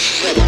Hey,